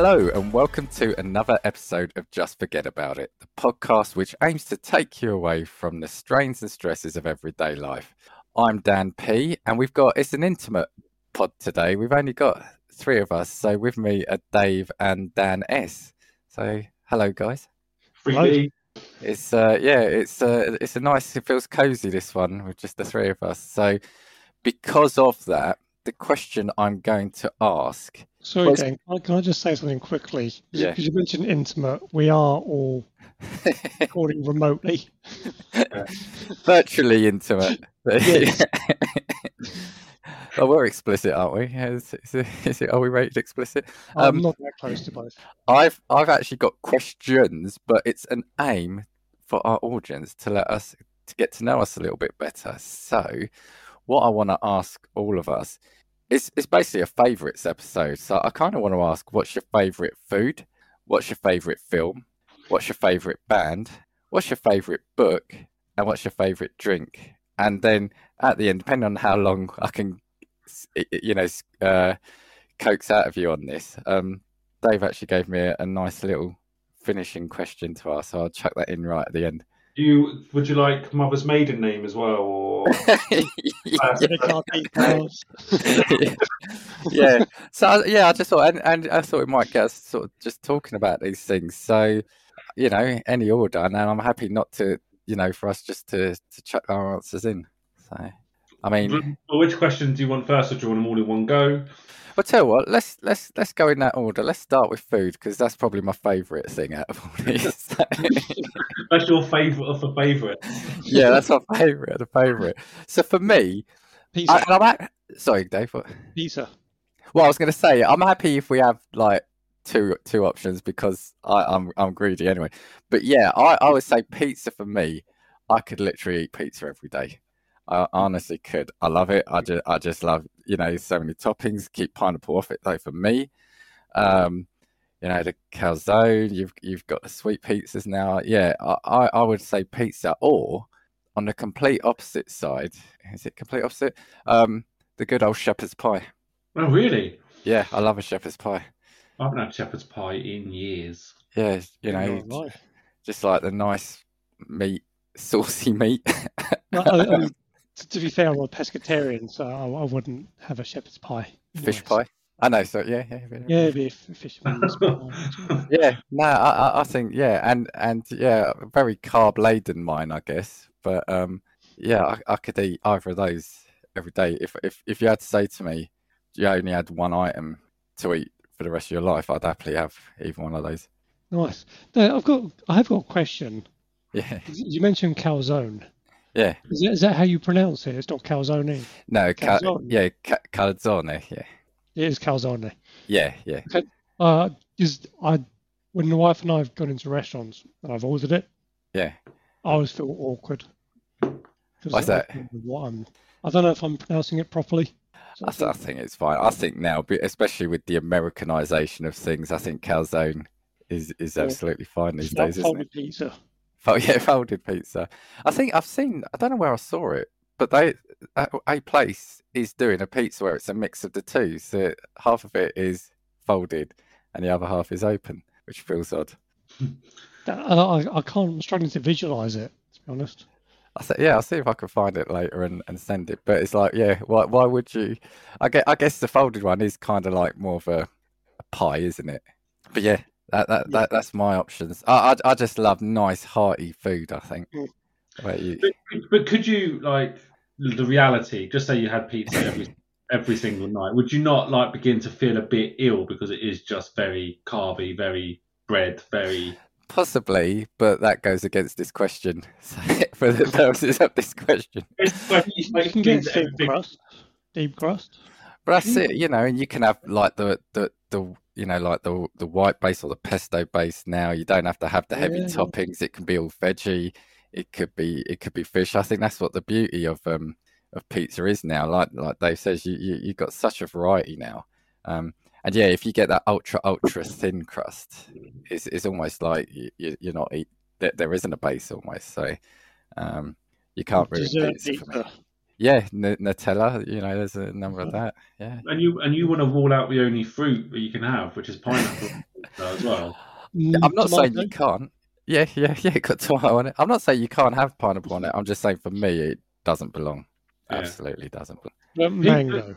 Hello, and welcome to another episode of Just Forget About It, the podcast which aims to take you away from the strains and stresses of everyday life. I'm Dan P, and we've got it's an intimate pod today. We've only got three of us, so with me are Dave and Dan S. So, hello, guys. Freebie. It's uh, yeah, it's uh, it's a nice. It feels cozy this one with just the three of us. So, because of that, the question I'm going to ask. Sorry, Dan, can I- can I just say something quickly? Yeah. Because you mentioned intimate, we are all recording remotely. virtually intimate. Yes. oh, we're explicit, aren't we? Is, is it? Are we rated explicit? I'm Um, not that close to both. I've I've actually got questions, but it's an aim for our audience to let us to get to know us a little bit better. So, what I want to ask all of us is it's basically a favourites episode. So I kind of want to ask, what's your favourite food? What's your favourite film? What's your favourite band? What's your favourite book? And what's your favourite drink? And then at the end, depending on how long I can, you know, uh, coax out of you on this, um, Dave actually gave me a, a nice little finishing question to ask, so I'll chuck that in right at the end. Do you would you like mother's maiden name as well, or They can't keep hours. yeah. So I- yeah, I just thought, and, and I thought it might get us sort of just talking about these things. So you know, any order, and I'm happy not to, you know, for us just to to chuck our answers in. So, I mean, Well, which question do you want first, or do you want them all in one go? I'll tell you what. Let's let's let's go in that order. Let's start with food because that's probably my favourite thing out of all these. That's your favourite of the favourite. yeah, that's my favourite. The favourite. So for me, Pizza. I, I'm at, sorry, Dave. What? Pizza. Well, I was going to say I'm happy if we have like two two options because I, I'm I'm greedy anyway. But yeah, I, I would say pizza for me. I could literally eat pizza every day. I honestly could. I love it. I just I just love you know so many toppings. Keep pineapple off it though for me. Um, you know the calzone. You've you've got the sweet pizzas now. Yeah, I, I I would say pizza. Or on the complete opposite side, is it complete opposite? Um, the good old shepherd's pie. Oh, really? Yeah, I love a shepherd's pie. I haven't had shepherd's pie in years. Yeah, you know, just like the nice meat, saucy meat. Well, I- I- to, to be fair, I'm a pescatarian, so I, I wouldn't have a shepherd's pie. Fish Nice. pie. I know. So yeah, yeah, yeah. Yeah, it'd be a f- fisherman's. Yeah, no, I, I- I think yeah, and and yeah, very carb laden mine, I guess. But um, yeah, I, I could eat either of those every day. If if if you had to say to me, you only had one item to eat for the rest of your life, I'd happily have either one of those. Nice. No, I've got. I have got a question. Yeah, You mentioned calzone. yeah. Is that, is that how you pronounce it? It's not calzone. No, ca- Calzone. yeah, ca- calzone. Yeah, It is calzone. yeah, yeah. Uh, just I, when the wife and I have gone into restaurants and I've ordered it, Yeah. I always feel awkward. 'Cause Why's I that? don't know What I'm, I don't know if I'm pronouncing it properly. I, th- I think it's fine. I think now, especially with the Americanization of things, I think calzone is is Yeah. absolutely fine these Fol- days, isn't folded it? pizza. Oh yeah, folded pizza. I think I've seen. I don't know where I saw it, but they a, a place is doing a pizza where it's a mix of the two. So half of it is folded and the other half is open, which feels odd. I, I, I can't. I'm struggling to visualize it. To be honest. I said, yeah, I'll see if I can find it later and, and send it. But it's like, yeah, why why would you? I get, I guess the folded one is kind of like more of a, a pie, isn't it? But yeah, that, that, Yeah. that that's my options. I, I I just love nice hearty food. I think. Mm. Where you, But, but could you like the reality? Just say you had pizza every every single night. Would you not like begin to feel a bit ill because it is just very carby, very bread, very Possibly, but that goes against this question. So, for the purposes of this question, It's like- You can get it's thin crust, deep crust. but that's it. You know, and you can have like the the the you know like the the white base or the pesto base. Now you don't have to have the heavy Yeah. toppings. It can be all veggie. It could be it could be fish. I think that's what the beauty of um of pizza is now. Like like Dave says, you you you've got such a variety now. Um, and yeah, if you get that ultra ultra thin crust, it's it's almost like you, you you're not eat. There, there isn't a base almost, so um, you can't really pizza pizza. Yeah, N- Nutella. You know, there's a number of that. Yeah. And you and you want to rule out the only fruit that you can have, which is pineapple as well. I'm not saying you can't. Yeah, yeah, yeah. it Got tomato on it. I'm not saying you can't have pineapple on it. I'm just saying for me, it doesn't belong. Yeah. Absolutely doesn't belong. Mango.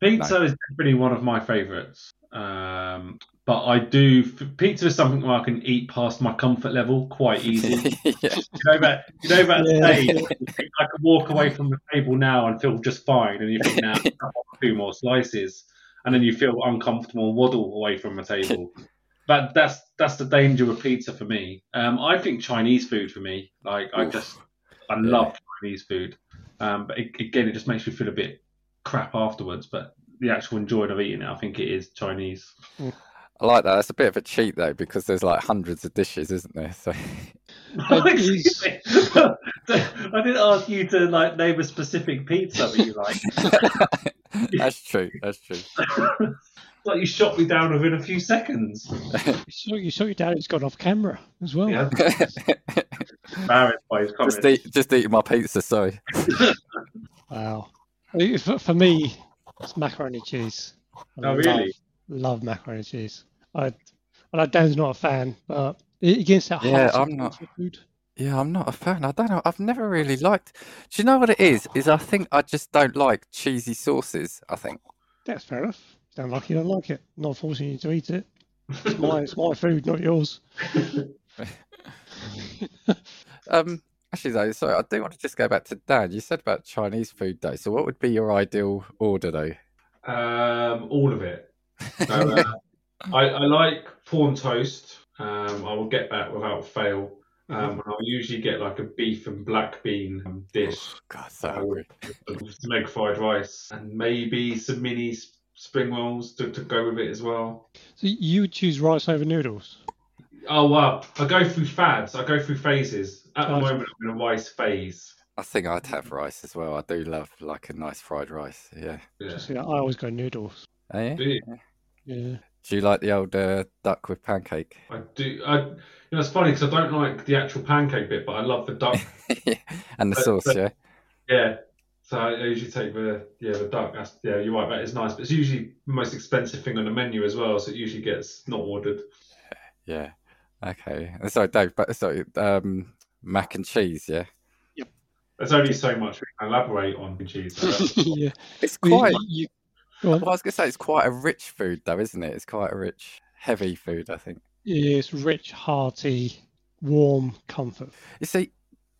Pizza is definitely one of my favourites. Um, but I do pizza is something where I can eat past my comfort level quite easily. yeah. you know that you know that Yeah. stage. where you think, I can walk away from the table now and feel just fine, and you think now I want two more slices, and then you feel uncomfortable and waddle away from the table. But that's that's the danger with pizza for me. Um, I think Chinese food for me, like I just I love Chinese food. Um, but it, again, it just makes me feel a bit crap afterwards. But the actual enjoyment of eating it, I think it is Chinese. I like that. It's a bit of a cheat though, because there's like hundreds of dishes, isn't there? So But Excuse me. I didn't ask you to like name a specific pizza that you like. that's true. That's true. Like you shot me down within a few seconds. you saw, you saw your dad's gone off camera as well. Yeah, embarrassed by his comments. just eat, just eating my pizza. Sorry. Wow. For, for me, it's macaroni and cheese. I Oh, really? Love, love macaroni and cheese. I, I know Dan's not a fan, but against that Yeah, heart I'm not. Food. Yeah, I'm not a fan. I don't know. I've never really liked. Do you know what it is? Is I think I just don't like cheesy sauces. I think. That's fair enough. Don't like it, don't like it. Not forcing you to eat it. It's my, it's my food, not yours. Um, actually, though, sorry, I do want to just go back to Dan. You said about Chinese food, though. So, what would be your ideal order, though? Um, all of it. So, uh, I, I like prawn toast. Um, I will get that without fail. Um, and I'll usually get like a beef and black bean um, dish. Oh, God, so uh, hungry. some egg fried rice and maybe some mini s- spring rolls to, to go with it as well. So you would choose rice over noodles? Oh wow! I go through fads. I go through phases. At the Nice. moment, I'm in a rice phase. I think I'd have rice as well. I do love like a nice fried rice. Yeah. Yeah. Just, yeah, I always go noodles. Oh, yeah? Do you? Yeah. Do you like the old uh, duck with pancake? I do. I, you know, it's funny because I don't like the actual pancake bit, but I love the duck. and the But- sauce, but- yeah. yeah. So I usually take the yeah the duck. That's, yeah, you're right. That is nice, but it's usually the most expensive thing on the menu as well. So it usually gets not ordered. Yeah. Okay. Sorry, Dave. But sorry, um, mac and cheese. Yeah. Yep. There's only so much we can elaborate on in cheese. yeah. It's quite. you- go on. Well, I was gonna say it's quite a rich food, though, isn't it? It's quite a rich, heavy food. I think. Yeah, it's rich, hearty, warm comfort. You see,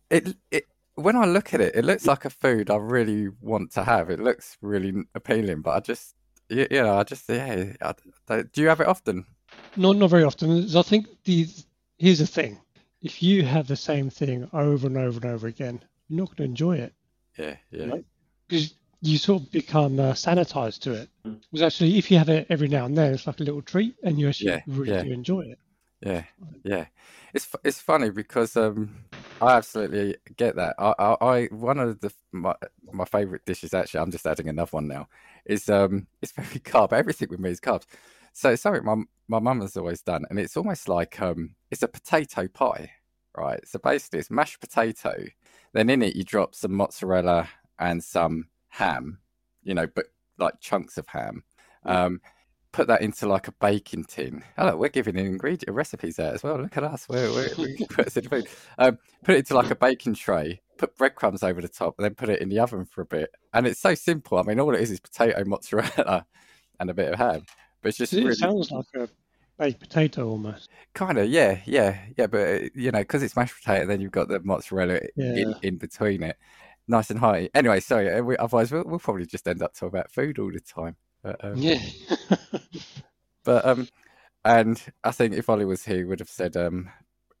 it it when I look at it, it looks like a food I really want to have. It looks really appealing, but I just, you, you know, I just yeah. I, I- do you have it often? Not not very often. I think the here's the thing: if you have the same thing over and over and over again, you're not going to enjoy it Yeah, yeah, Right. because you sort of become uh, sanitized to it. Mm. Because actually, if you have it every now and then, it's like a little treat, and you actually Yeah, really yeah. do enjoy it. yeah, yeah. It's it's funny because um, I absolutely get that. I, I, I one of the my my favorite dishes actually. I'm just adding another one now. Is um, it's very carb. Everything with me is carbs. So it's something my my mum has always done, and it's almost like um, it's a potato pie, right? So basically, it's mashed potato. Then in it, you drop some mozzarella and some ham, you know, but like chunks of ham. Um, put that into like a baking tin. Oh, look, we're giving an ingredient recipes there as well. Look at us. We're, we're, we put in food. Um, put it into like a baking tray. Put breadcrumbs over the top, and then put it in the oven for a bit. And it's so simple. I mean, all it is is potato, mozzarella, and a bit of ham. But it's just It really sounds like a baked potato almost. kind of yeah, yeah, yeah. But you know, because it's mashed potato, then you've got the mozzarella in, Yeah. in between it. Nice and hearty. Anyway, sorry. uh, We, otherwise, we'll, we'll probably just end up talking about food all the time. But, um, Yeah. But um, and I think if Ollie was here, he would have said um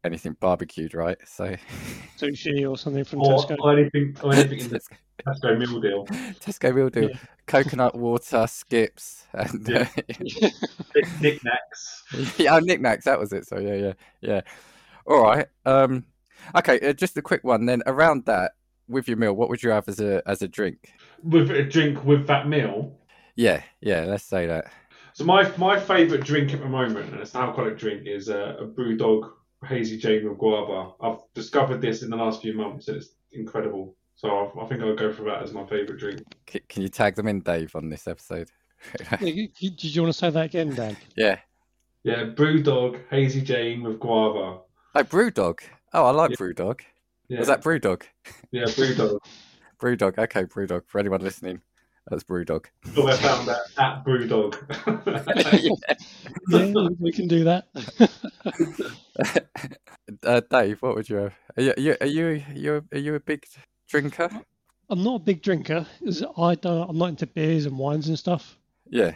anything barbecued, right? So Sushi or something from or, Tesco. or anything, or anything in the Tesco, Tesco meal deal. Tesco will do Yeah. coconut water, skips, and Yeah. Knick- Nik Naks. yeah, oh, Nik Naks. That was it. So yeah, yeah, yeah. All right. Um, okay. Uh, just a quick one then. Around that, with your meal, what would you have as a as a drink? With a drink with that meal. Yeah, yeah. Let's say that. So my my favourite drink at the moment, and it's an alcoholic drink, is uh, a BrewDog Hazy Jane with guava. I've discovered this in the last few months, and it's incredible. So I, I think I'll go for that as my favourite drink. C- can you tag them in, Dave, on this episode? Yeah, you- you- Did you want to say that again, Dan? yeah. Yeah, Brewdog Hazy Jane with guava. Oh, Brewdog. Oh, I like Yeah. Brewdog. Yeah, Was that Brewdog? yeah, Brewdog. Brewdog. Okay, Brewdog. For anyone listening, that's Brewdog. so I found that at Brewdog. Yeah, we can do that. uh, Dave, what would you have? Are you, are you, are you, are you, are you a big drinker? I'm not a big drinker. I don't. I'm not into beers and wines and stuff. Yeah,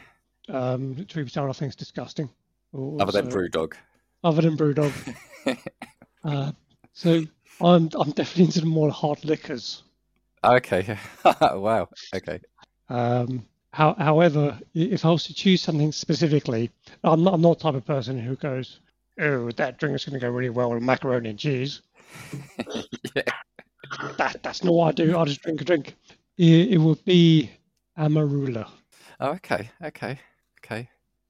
Um, truth be told, I think it's disgusting. Or- other than Brewdog. Other than BrewDog. uh, so I'm I'm definitely into the more hard liquors. Okay. wow. Okay. Um, how, however, if I was to choose something specifically, I'm not I'm not the type of person who goes, "Oh, that drink is going to go really well with macaroni and cheese." yeah. That that's not what I do. I just drink a drink. It, it would be Amarula. Oh, okay. Okay. Okay.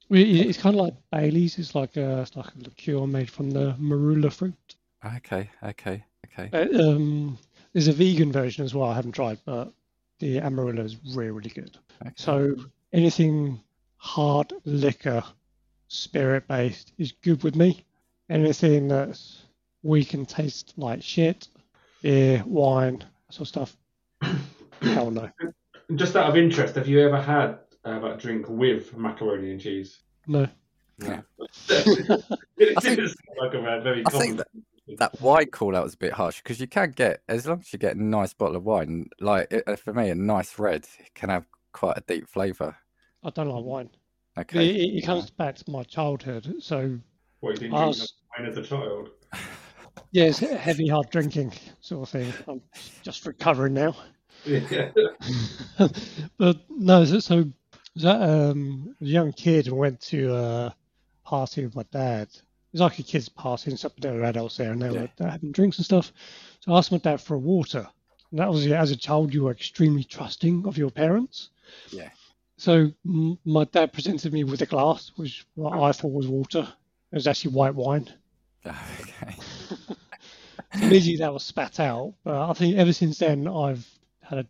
It- It's kind of like Bailey's. It's like a it's like a liqueur made from the marula fruit. Okay. Okay. Okay. Uh, um, there's a vegan version as well. I haven't tried, but the Amarula is really really good. okay. So anything hard liquor, spirit based is good with me. Anything that's weak and tastes like shit, beer, wine, that sort of stuff. Hell no. Just out of interest, have you ever had uh, that drink with macaroni and cheese? No. Yeah. it I think- like a very I think common. That wine call out was a bit harsh because you can get, as long as you get a nice bottle of wine, like it, uh, for me, a nice red can have quite a deep flavour. I don't like wine. Okay. It, it- it comes back to my childhood. So What, you didn't I drink was- wine as a child? yeah, heavy hard drinking sort of thing. I'm just recovering now. Yeah. but no, so, so that um, a young kid went to a party with my dad. It was like a kids' party and stuff, but there were adults there and they Yeah. were having drinks and stuff. So I asked my dad for a water. And that was as a child, you were extremely trusting of your parents. Yeah. So m- my dad presented me with a glass, which what I thought was water. It was actually white wine. okay. Immediately that was spat out. But I think ever since then I've had a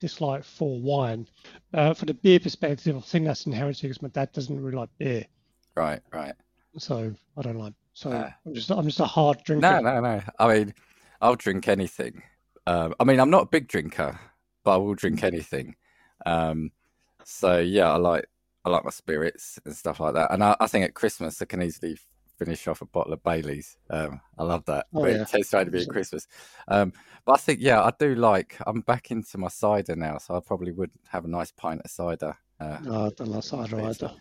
dislike for wine. Uh, for the beer perspective, I think that's inherited because my dad doesn't really like beer, Right. Right. So I don't like. So Ah. I'm just I'm just a hard drinker. No, no, no. I mean, I'll drink anything. Um, I mean, I'm not a big drinker, but I will drink anything. Um, so yeah, I like I like my spirits and stuff like that. And I, I think at Christmas I can easily finish off a bottle of Bailey's. Um, I love that. Oh, but yeah. it tastes trying to be at Christmas. Um, but I think yeah, I do like. I'm back into my cider now, so I probably would have a nice pint of cider. Uh, No, I don't like cider either.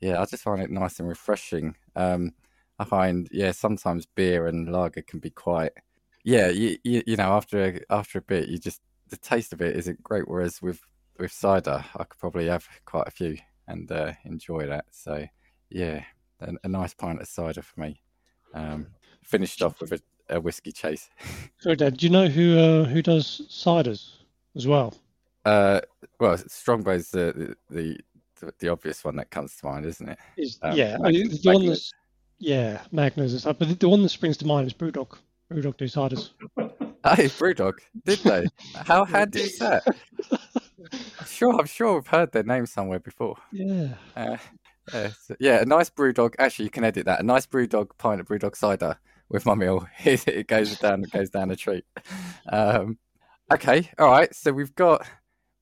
Yeah, I just find it nice and refreshing. Um, I find yeah, sometimes beer and lager can be quite yeah, you, you, you know after a, after a bit, you just the taste of it isn't great. Whereas with with cider, I could probably have quite a few and uh, enjoy that. So yeah, a, a nice pint of cider for me. Um, finished off with a, a whiskey chase. Sorry, Dad. Do you know who uh, who does ciders as well? Uh, well, Strongbow's the, the the the obvious one that comes to mind, isn't it? Is Um, yeah, I mean, the one that's yeah, Magners and stuff. But the, the one that springs to mind is Brewdog. Brewdog do ciders. Hey, Brewdog, did they? How handy is that? I'm sure, I'm sure I've heard their name somewhere before. Yeah. Uh, yeah, so- yeah, a nice Brewdog. Actually, you can edit that. A nice Brewdog pint of Brewdog cider with my meal. It, it goes down, it goes down a treat. Um, okay, all right. So we've got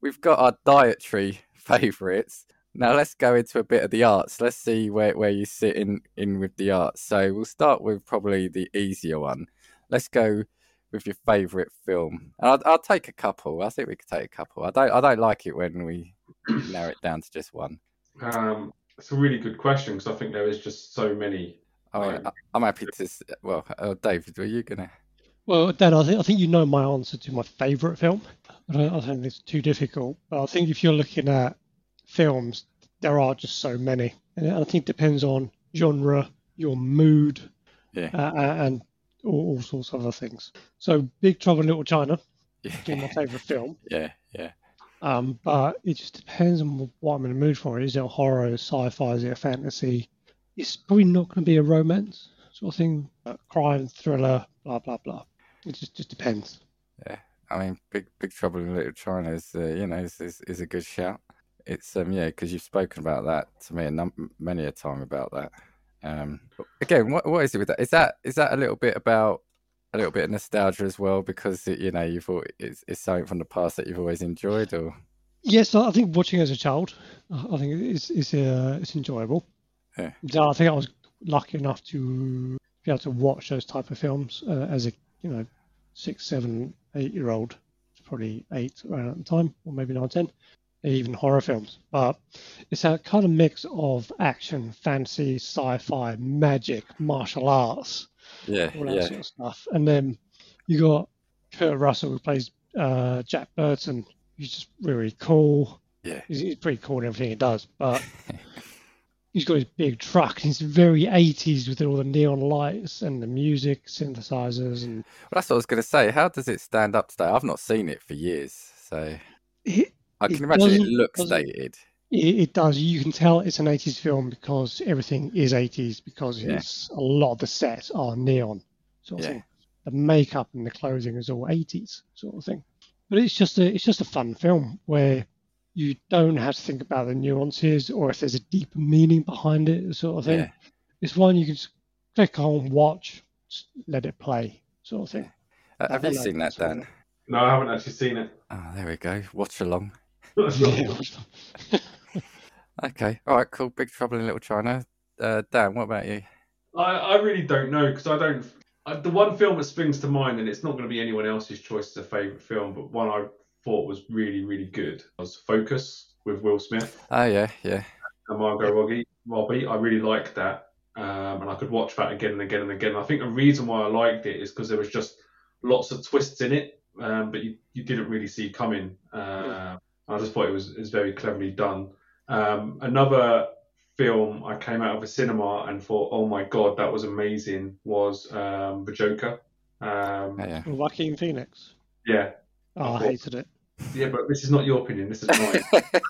we've got our dietary favourites. Now let's go into a bit of the arts. Let's see where, where you sit in, in with the arts. So we'll start with probably the easier one. Let's go with your favourite film. And I'll, I'll take a couple. I think we could take a couple. I don't I don't like it when we narrow it down to just one. Um, it's a really good question because I think there is just so many. I mean, Right. I- I'm happy to. Well, uh, David, were you gonna? Well, Dan, I think I think you know my answer to my favourite film. I don't, I don't think it's too difficult. But I think if you're looking at films, there are just so many, and I think it depends on genre, your mood, Yeah. uh, and all, all sorts of other things. So, Big Trouble in Little China is my favourite film. yeah, yeah. Um, but it just depends on what I'm in the mood for. Is it a horror, sci-fi, is it a fantasy? It's probably not going to be a romance sort of thing, uh, crime, thriller, blah blah blah. It just just depends. Yeah, I mean, Big Big Trouble in Little China is, uh, you know, is, is, is a good shout. It's um yeah, because you've spoken about that to me a num- many a time about that. Um, again, what what is it with that? Is that is that a little bit about a little bit of nostalgia as well because it, you know you thought it's, it's something from the past that you've always enjoyed or Yes, I think watching as a child, I think it's it's uh, it's enjoyable. Yeah. So I think I was lucky enough to be able to watch those type of films uh, as a you know six, seven, eight year old. Probably eight around at the time, or maybe nine, ten. Even horror films, but it's a kind of mix of action, fantasy, sci-fi, magic, martial arts, yeah all that yeah sort of stuff. And then you got Kurt Russell who plays uh, Jack Burton. He's just really cool. yeah He's, he's pretty cool in everything he does, but he's got his big truck. and He's very 80s with all the neon lights and the music, synthesizers, and Well, that's what I was going to say. How does it stand up today? I've not seen it for years, so it, I It can imagine it looks doesn't- dated. it, it does. You can tell it's an 80s film because everything is 80s because Yeah. it's a lot of the sets are neon sort of Yeah. thing. The makeup and the clothing is all 80s sort of thing. But it's just a it's just a fun film where you don't have to think about the nuances or if there's a deeper meaning behind it sort of thing. Yeah. It's one you can just click on, watch, just let it play sort of thing. Uh, have I you like seen that, that sort of Dan? No, I haven't actually seen it. Oh, there we go. Watch along. Okay. All right. Cool. Big Trouble in Little China. Uh, Dan, what about you? I, I really don't know because I don't. I, the one film that springs to mind, and it's not going to be anyone else's choice as a favourite film, but one I thought was really, really good was Focus with Will Smith Oh yeah, yeah, and Margot Robbie. Robbie, I really liked that, um, and I could watch that again and again and again. I think the reason why I liked it is because there was just lots of twists in it, um, but you, you didn't really see coming. Uh, I just thought it was, it was very cleverly done. Um, another film I came out of a cinema and thought, oh my god, that was amazing, was um, The Joker. Um, Oh, yeah. Joaquin Phoenix. yeah, Oh, I hated it. yeah, but this is not your opinion. This is mine.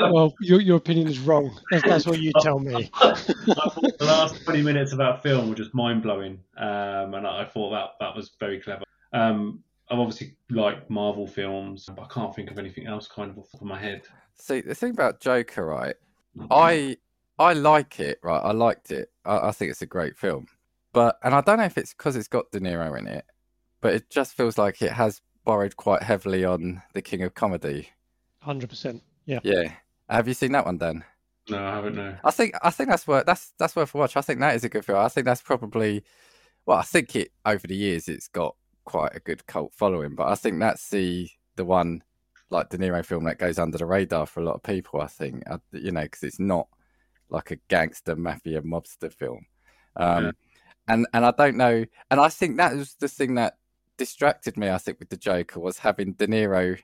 Well, your your opinion is wrong. That's, that's what you tell me. The last 20 minutes of that film were just mind blowing, um, and I I thought that that was very clever. Um, I've obviously liked Marvel films, but I can't think of anything else kind of off the top of my head. See, the thing about Joker, right? Mm-hmm. I I like it, right? I liked it. I, I think it's a great film, but and I don't know if it's because it's got De Niro in it, but it just feels like it has borrowed quite heavily on the King of Comedy. Hundred percent. Yeah. Yeah. Have you seen that one, Dan? No, I haven't. No. I think I think that's worth that's that's worth a watch. I think that is a good film. I think that's probably well, I think it over the years it's got quite a good cult following, but I think that's the the one like De Niro film that goes under the radar for a lot of people. I think I, you know because it's not like a gangster mafia mobster film, um, Yeah. and and I don't know, and I think that was the thing that distracted me. I think with the Joker was having De Niro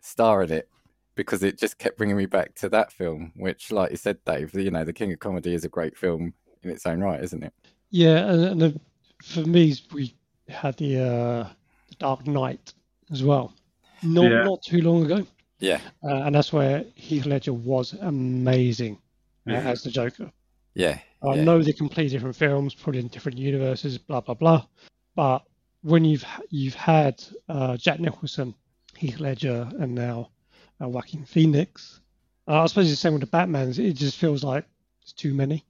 star in it because it just kept bringing me back to that film, which, like you said, Dave, you know, The King of Comedy is a great film in its own right, isn't it? Yeah, and, and the, for me, we had the uh, the Dark Knight as well. Not Yeah. not too long ago, Yeah, uh, and that's where Heath Ledger was amazing uh, as the Joker. yeah, I yeah. know they're completely different films, put in different universes, blah blah blah. But when you've you've had uh, Jack Nicholson, Heath Ledger, and now uh, Joaquin Phoenix, uh, I suppose it's the same with the Batman's. It just feels like it's too many.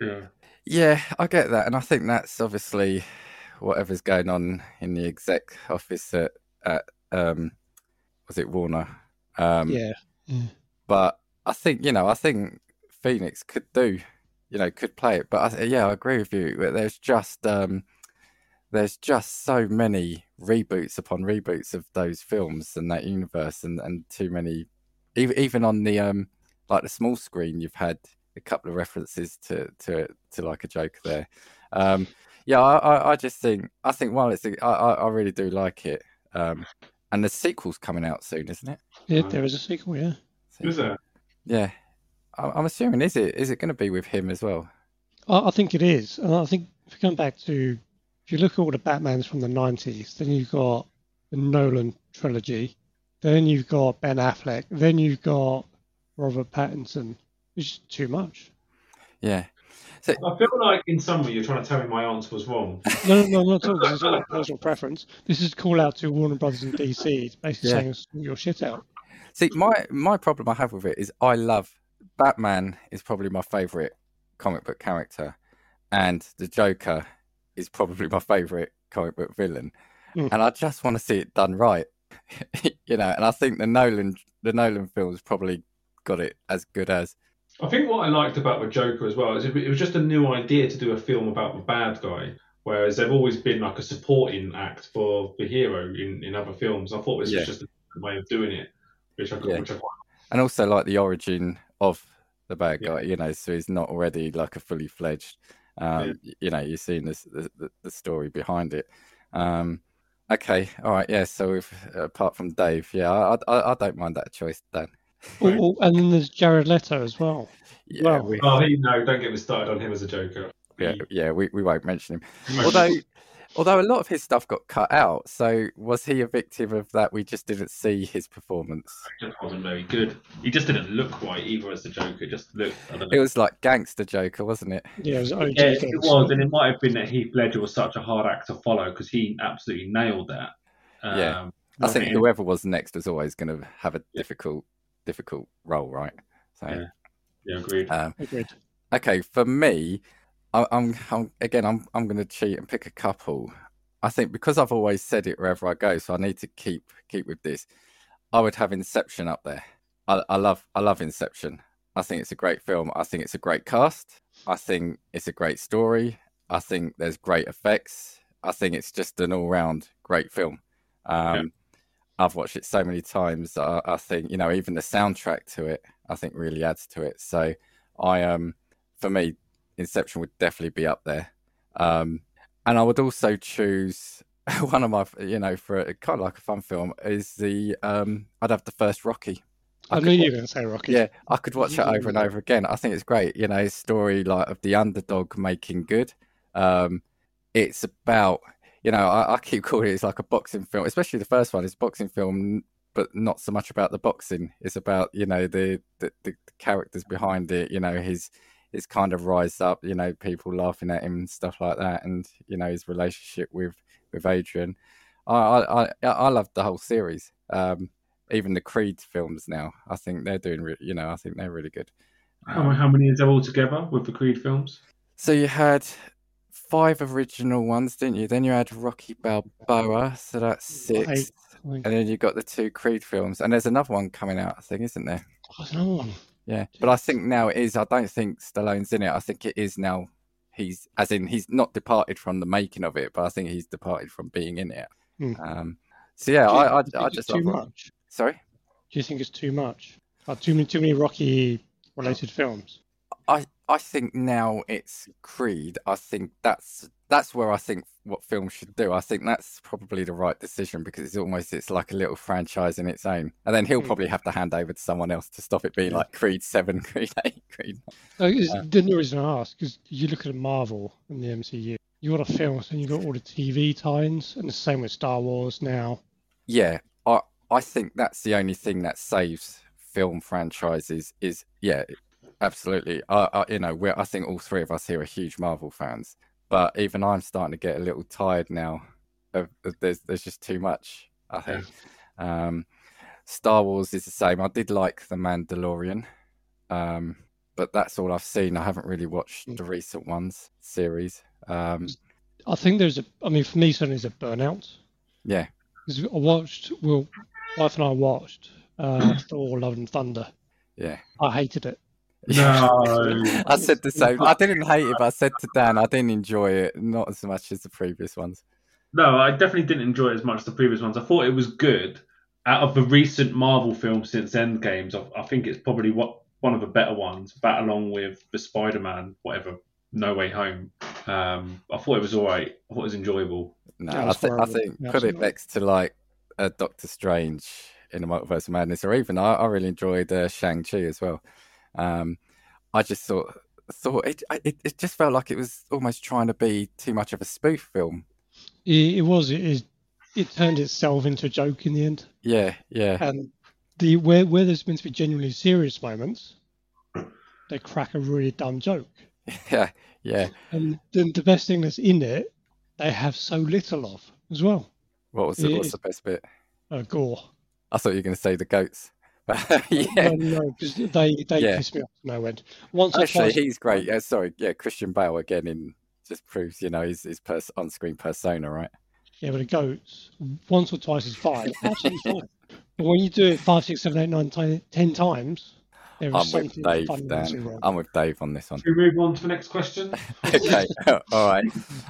Yeah. Yeah, I get that, and I think that's obviously whatever's going on in the exec office at, at um, was it Warner? Um, yeah, but I think you know, I think Phoenix could do, you know, could play it. But I, yeah, I agree with you. There's just um, there's just so many reboots upon reboots of those films and that universe, and, and too many. Even even on the um, like the small screen, you've had a couple of references to to to like a joke there. Um, yeah, I, I, I just think I think while it's I, I I really do like it. Um, and the sequel's coming out soon, isn't it? yeah there is a sequel. Yeah. Is there? Yeah, I- I'm assuming is it is it going to be with him as well? I I think it is. And I think if you come back to, if you look at all the Batmans from the 90s, then you've got the Nolan trilogy, then you've got Ben Affleck, then you've got Robert Pattinson. It's just too much. Yeah, I feel like in summary you're trying to tell me my answer was wrong. No, no, no, not at all. This is all a personal preference. This is a call out to Warner Brothers and DC. It's basically Yeah. saying your shit out. See, my my problem I have with it is I love Batman is probably my favorite comic book character, and the Joker is probably my favorite comic book villain, Mm. and I just want to see it done right, you know. And I think the Nolan the Nolan films probably got it as good as I think what I liked about the Joker as well is it it was just a new idea to do a film about the bad guy, whereas they've always been like a supporting act for the hero in, in other films. I thought this Yeah. was just a way of doing it, which I, Yeah. which I quite and also like the origin of the bad Yeah. guy, you know, so he's not already like a fully fledged. Um, You know, you've seen this the, the, the story behind it. Um, okay, all right, yeah. So if, apart from Dave, yeah, I, I I don't mind that choice, Dan. Oh, oh, and then there's Jared Leto as well. Yeah, Well, we, Oh, he, no, don't get me started on him as a Joker. yeah, yeah, we, we won't mention him. Although, although a lot of his stuff got cut out, so was he a victim of that? We just didn't see his performance. He just wasn't very good. He just didn't look right either as the Joker. Just looked. I don't know. It was like gangster Joker, wasn't it? Yeah, it was OG Yeah, it was, and it might have been that Heath Ledger was such a hard act to follow because he absolutely nailed that. Um, Yeah. I think and- whoever was next was always going to have a difficult, difficult role, right? So, Yeah. Yeah, agreed. um, Agreed. okay, for me, I, I'm, I'm again, I'm, I'm going to cheat and pick a couple. I think because I've always said it wherever I go, so I need to keep keep with this. I would have Inception up there. I, I love, I love Inception. I think it's a great film. I think it's a great cast. I think it's a great story. I think there's great effects. I think it's just an all round great film. Um, Yeah. I've watched it so many times. I, I think you know even the soundtrack to it, I think really adds to it. So I um for me, Inception would definitely be up there. Um, and I would also choose one of my you know for a, kind of like a fun film is the um I'd have the first Rocky. I, could knew you wa- were going to say Rocky. yeah, I could watch it over and over again. I think it's great. You know, story like of the underdog making good. Um, it's about you know I, I keep calling it it's like a boxing film, especially the first one. It's a boxing film, but not so much about the boxing. It's about you know the the, the characters behind it. You know his his kind of rise up. You know people laughing at him and stuff like that, and you know his relationship with with Adrian. I I I, I love the whole series. Um, even the Creed films now. I think they're doing, re- you know, I think they're really good. How, Um, how many is there all together with the Creed films? so you had five original ones, didn't you? Then you had Rocky Balboa, so that's six. Eight, And then you got the two Creed films, and there's another one coming out, I think, isn't there? Oh, there's another one. Yeah, but I think now it is. I don't think Stallone's in it. I think it is now. He's as in he's not departed from the making of it, but I think he's departed from being in it. Hmm. Um, so yeah, I I, I just too much. Sorry. Do you think it's too much? Like too many, too many Rocky related films. I I think now it's Creed. I think that's that's where I think what films should do. I think that's probably the right decision because it's almost it's like a little franchise in its own. And then he'll Hmm. probably have to hand over to someone else to stop it being like Creed Seven, Creed Eight, Creed. No, it's, Uh, the only reason I ask because you look at Marvel and the MCU. You got a film, and you got all the TV tie-ins, and the same with Star Wars now. Yeah, I I think that's the only thing that saves film franchises. Is yeah, absolutely. I, I you know we're I think all three of us here are huge Marvel fans, but even I'm starting to get a little tired now. Of, there's there's just too much. I think. Um, Star Wars is the same. I did like The Mandalorian, um, but that's all I've seen. I haven't really watched Mm. the recent ones series. Um, I think there's a. I mean, for me, certainly, there's a burnout. yeah, 'Cause I watched. Well, wife and I watched uh, Thor: Love and Thunder. yeah. I hated it. No. I said the same. I didn't hate it, but I said to Dan, I didn't enjoy it, not as much as the previous ones. No, I definitely didn't enjoy it as much as the previous ones. I thought it was good. Out of the recent Marvel films since Endgames, I, I think it's probably what one of the better ones, bat along with the Spider-Man, whatever, No Way Home. Um, I thought it was all right. I thought it was enjoyable. No, Yeah, I, th- I think Yeah, put it next to like a Doctor Strange in the Multiverse of Madness, or even I, I really enjoyed uh, Shang Chi as well. Um, I just thought thought it, it it just felt like it was almost trying to be too much of a spoof film. It, it was. It. It turned itself into a joke in the end. Yeah, yeah, And the where where there's meant to be genuinely serious moments, they crack a really dumb joke. Yeah, yeah. And then the best thing that's in it, they have so little of as well. What was the, what's the best bit? Uh, Gorr. I thought you were going to say the goats. yeah. No, no, because they they Yeah. piss me off no end. Once or Actually, twice, he's great. Yeah, sorry. Yeah, Christian Bale again in just proves you know his his pers- on-screen persona, right? yeah, but the goats once or twice is fine, absolutely fine. But when you do it five, six, seven, eight, nine, ti- ten times, there is I'm with Dave, wrong. I'm with Dave on this one. Should we move on to the next question? okay, all right.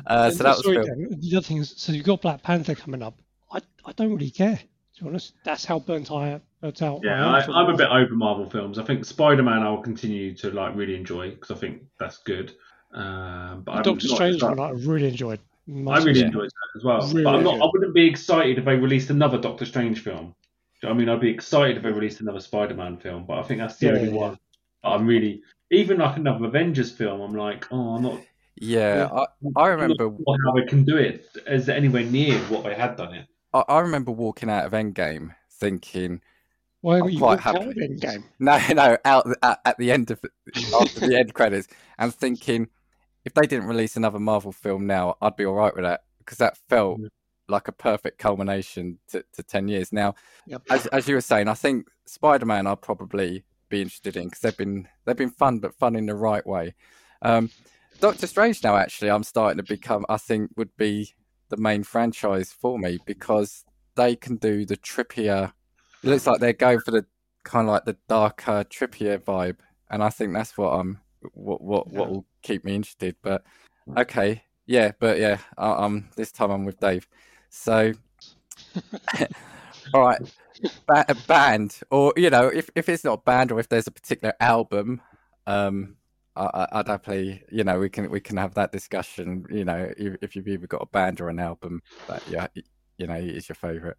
Uh, so that was sorry, Phil. Dan, the other thing is, so you've got Black Panther coming up. I, I don't really care. To be honest, that's how burnt I burnt out. Yeah, I I, am a bit over Marvel films. I think Spider Man I'll continue to like really enjoy because I think that's good. Um, but Doctor Strange one I really enjoyed. I really Yeah. enjoyed that as well. Really but I'm not. good. I wouldn't be excited if they released another Doctor Strange film. Do you know what I mean, I'd be excited if they released another Spider-Man film. But I think that's the Yeah, only yeah. one. I'm really even like another Avengers film. I'm like, oh, I'm not. Yeah, I, I remember. I'm not sure how they can do it anywhere near what they had done it. I, I remember walking out of Endgame thinking, Why I'm were you quite happy. of Endgame? no, no, out at, at the end of after the end credits, and thinking if they didn't release another Marvel film now, I'd be all right with that because that felt Mhm. like a perfect culmination to, to ten years. Now, Yep. as as you were saying, I think Spider Man I'd probably be interested in because they've been they've been fun, but fun in the right way. Um, Doctor Strange now actually I'm starting to become I think would be the main franchise for me because they can do the trippier. It looks like they're going for the kind of like the darker, trippier vibe, and I think that's what I'm what what what will keep me interested. But okay, yeah, but yeah, I, um, this time I'm with Dave. So, all right, ba- a band, or you know, if if it's not a band, or if there's a particular album, um, I'd happily, you know, we can we can have that discussion. You know, if, if you've either got a band or an album that yeah, you know, is your favorite.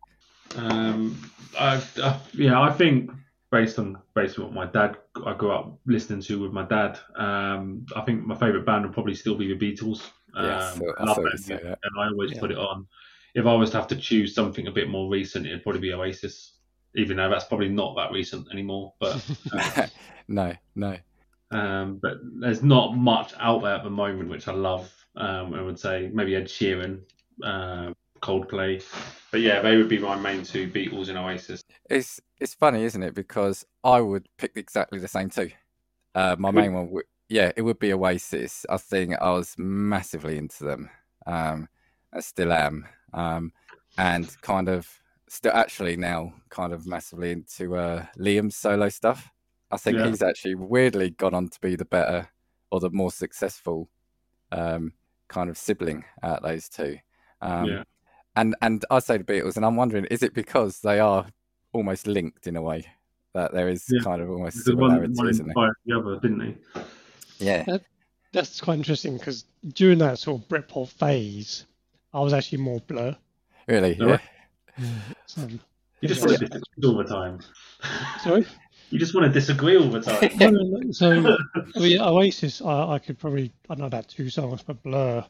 Um, I, I, yeah, I think based on based on what my dad I grew up listening to with my dad, um, I think my favourite band would probably still be the Beatles. Um, Yeah, I I love thought that you'd say music, that. and I always Yeah. put it on. If I was to have to choose something a bit more recent, it'd probably be Oasis. Even though that's probably not that recent anymore, but no, no. Um, but there's not much out there at the moment which I love. Um, I would say maybe Ed Sheeran, uh, Coldplay, but yeah, they would be my main two: Beatles and Oasis. It's it's funny, isn't it? Because I would pick exactly the same two. Uh, my main one, would, yeah, it would be Oasis. I think I was massively into them. Um, I still am, um, and kind of still actually now kind of massively into uh, Liam's solo stuff. I think Yeah. he's actually weirdly gone on to be the better or the more successful um, kind of sibling out of those two. Um, Yeah. And and I say the Beatles, and I'm wondering, is it because they are almost linked in a way that there is Yeah. kind of almost Because one, similarity, one isn't there? inspired the other, didn't he? Yeah, That's quite interesting because during that sort of Britpop phase, I was actually more Blur. really. No, Yeah. So, You just Yeah. to disagree all the time. sorry. You just want to disagree all the time. So I mean, Oasis, I, I could probably I know about two songs, but Blur,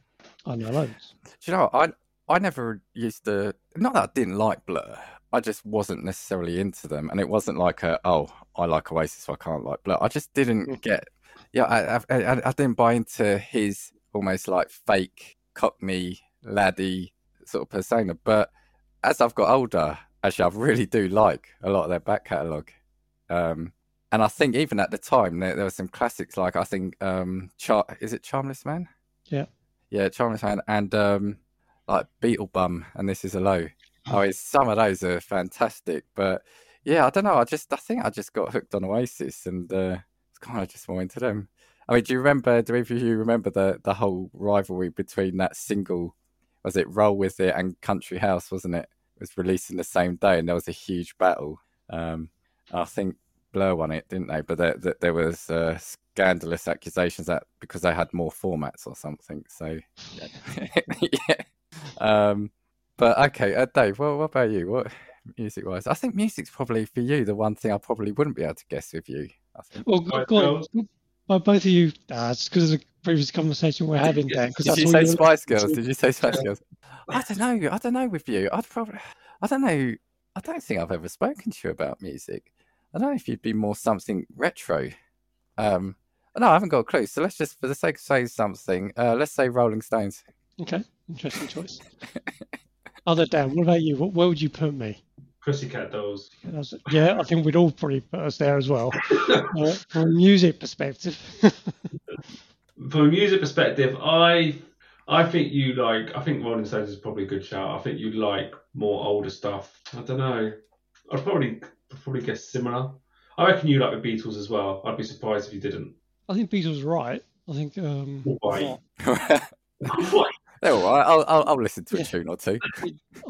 I know loads. Do you know? I I never used to. Not that I didn't like Blur. I just wasn't necessarily into them, and it wasn't like a oh I like Oasis, so I can't like Blur. I just didn't Mm. get. Yeah, I I, I, I didn't buy into his almost like fake Cockney laddie sort of persona. But as I've got older, actually, I really do like a lot of their back catalogue. Um, and I think even at the time there, there were some classics like I think um, Char- is it Charmless Man? Yeah. Yeah, Charmless Man and um, like Beetlebum and This Is a Low. Oh, it's, some of those are fantastic, but yeah, I don't know. I just I think I just got hooked on Oasis and uh, it's kind of just more into them. I mean, do you remember? Do either of you remember the the whole rivalry between that single? Was it Roll with It and Country House? Wasn't it? It was released in the same day, and there was a huge battle. Um, I think Blur won it, didn't they? But there, there, there was uh, scandalous accusations that because they had more formats or something. So yeah. yeah. Um, but okay, uh, Dave. Well, what about you? What music wise? I think music's probably for you the one thing I probably wouldn't be able to guess with you. I think. Well, Right, go on. By both of you, uh, it's because of the previous conversation we're having, Dan. Because Did that's you say you're Spice Girls? Did you say Spice Girls? I don't know. I don't know with you. I'd probably. I don't know. I don't think I've ever spoken to you about music. I don't know if you'd be more something retro. Um, No, I haven't got a clue. So let's just, for the sake of saying something, uh, let's say Rolling Stones. Okay, interesting choice. Other Dan, what about you? What, where would you put me? Pussycat Dolls. That's- Yeah, I think we'd all probably put us there as well. Uh, from a music perspective, From a music perspective, I I think you like. I think Rolling Stones is probably a good shout. I think you'd like more older stuff. I don't know. I'd probably probably guess similar. I reckon you like the Beatles as well. I'd be surprised if you didn't. I think Beatles are right. I think um, Why? I, What? They're all right. I'll, I'll, I'll listen to a Yeah. tune or two.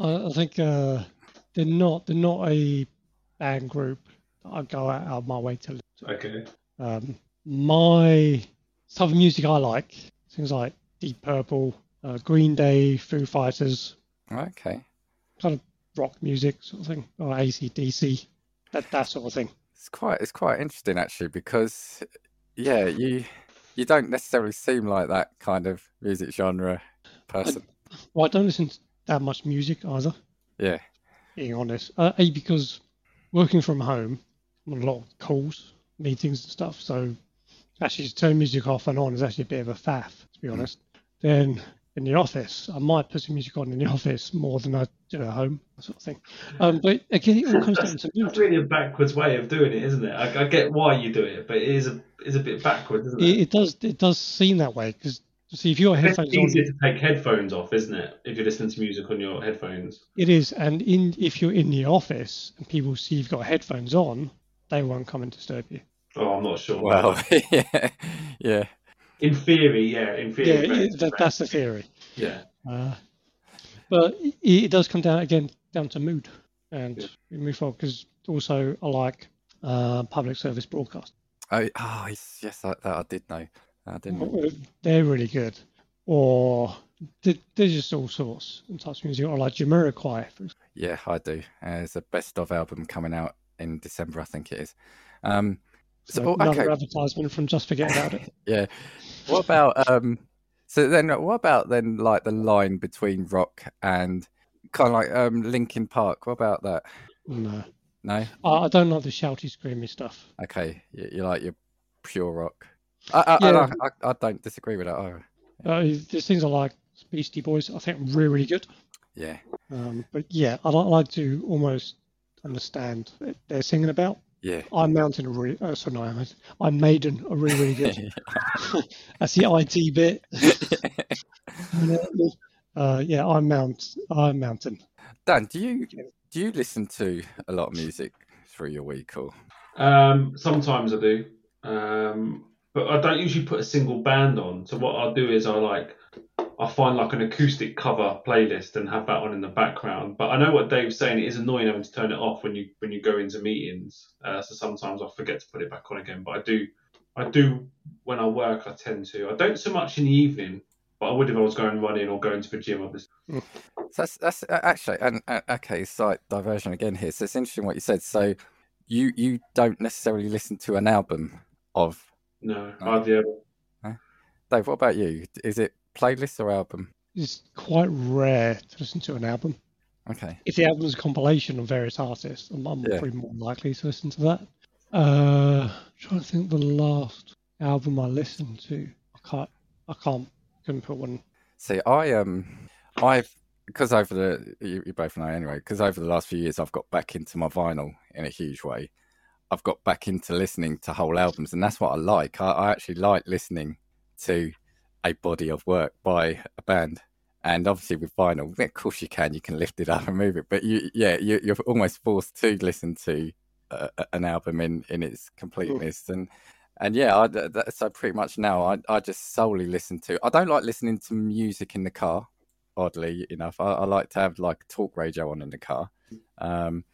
I think uh, they're not they're not a band group that I go out of my way to. listen to. Okay. Um, my type of music I like things like Deep Purple, uh, Green Day, Foo Fighters, Okay. kind of rock music sort of thing, or AC/DC, that that sort of thing. It's quite it's quite interesting actually because yeah, you you don't necessarily seem like that kind of music genre person. Well, I don't listen to that much music either. Yeah. being honest. Uh, a because working from home, I'm on a lot of calls, meetings and stuff. So actually to turn music off and on is actually a bit of a faff, to be honest. Then in the office, I might put some music on in the office more than I do at home, sort of thing. Um, but again, it all comes down to That's mood. really a backwards way of doing it, isn't it? I, I get why you do it, but it is a is a bit backwards, isn't It, it? it does it does seem that way because see if your It's headphones on, easier to take headphones off, isn't it? If you're listening to music on your headphones. it is, and in if you're in the office and people see you've got headphones on, they won't come and disturb you. Oh, I'm not sure. Well, yeah, yeah. In theory, yeah. In Yeah, theory, it, that, that's the theory. yeah. Uh, but it, it does come down again down to mood, and Yeah. we move forward because also I like uh, public service broadcast. Oh, oh yes, yes, that, that I did know. I didn't. know. They're really good, or th- there's just all sorts and types of music. I like Jamiroquai. for. Yeah, I do. Uh, there's a best of album coming out in December, I think it is. Um, So So, another okay. advertisement from Just Forget About It. yeah. What about um? So then, what about then like the line between rock and kind of like um Linkin Park? What about that? No, No. I, I don't like the shouty, screamy stuff. Okay, you, you like your pure rock. I I, Yeah. I, I, I don't disagree with that. either. Uh, there's things I like. Beastie Boys, I think, really, really good. Yeah. Um, but yeah, I li- like to almost understand what they're singing about. Yeah. Iron Mountain, are really, uh, sorry, no, I'm, Iron Maiden, are really, really good. That's the IT bit. uh, yeah, Iron Mount, Iron Mountain. Dan, do you do you listen to a lot of music through your week or? Um, sometimes I do, um, but I don't usually put a single band on. So what I'll do is I like I find like an acoustic cover playlist and have that on in the background. But I know what Dave's saying. It is annoying having to turn it off when you when you go into meetings. Uh, so sometimes I forget to put it back on again. But I do I do when I work. I tend to. I don't so much in the evening. But I would if I was going running or going to the gym. Obviously. So that's that's uh, actually and uh, okay, slight diversion again here. So it's interesting what you said. So you you don't necessarily listen to an album of No, hardly ever. Dave. What about you? Is it playlist or album? It's quite rare to listen to an album. Okay. If the album is a compilation of various artists, I'm, I'm Yeah. probably more likely to listen to that. Uh, trying to think the last album I listened to. I can't, I can't, couldn't put one. See, I um, I've because over the you, you both know anyway. Because over the last few years, I've got back into my vinyl in a huge way. I've got back into listening to whole albums, and that's what I like. I, I actually like listening to a body of work by a band. And obviously, with vinyl, of course you can. You can lift it up and move it, but you, yeah, you, you're almost forced to listen to uh, an album in in its completeness. And and yeah, I, that, so pretty much now I, I just solely listen to. I don't like listening to music in the car. Oddly enough, I, I like to have like talk radio on in the car. Um,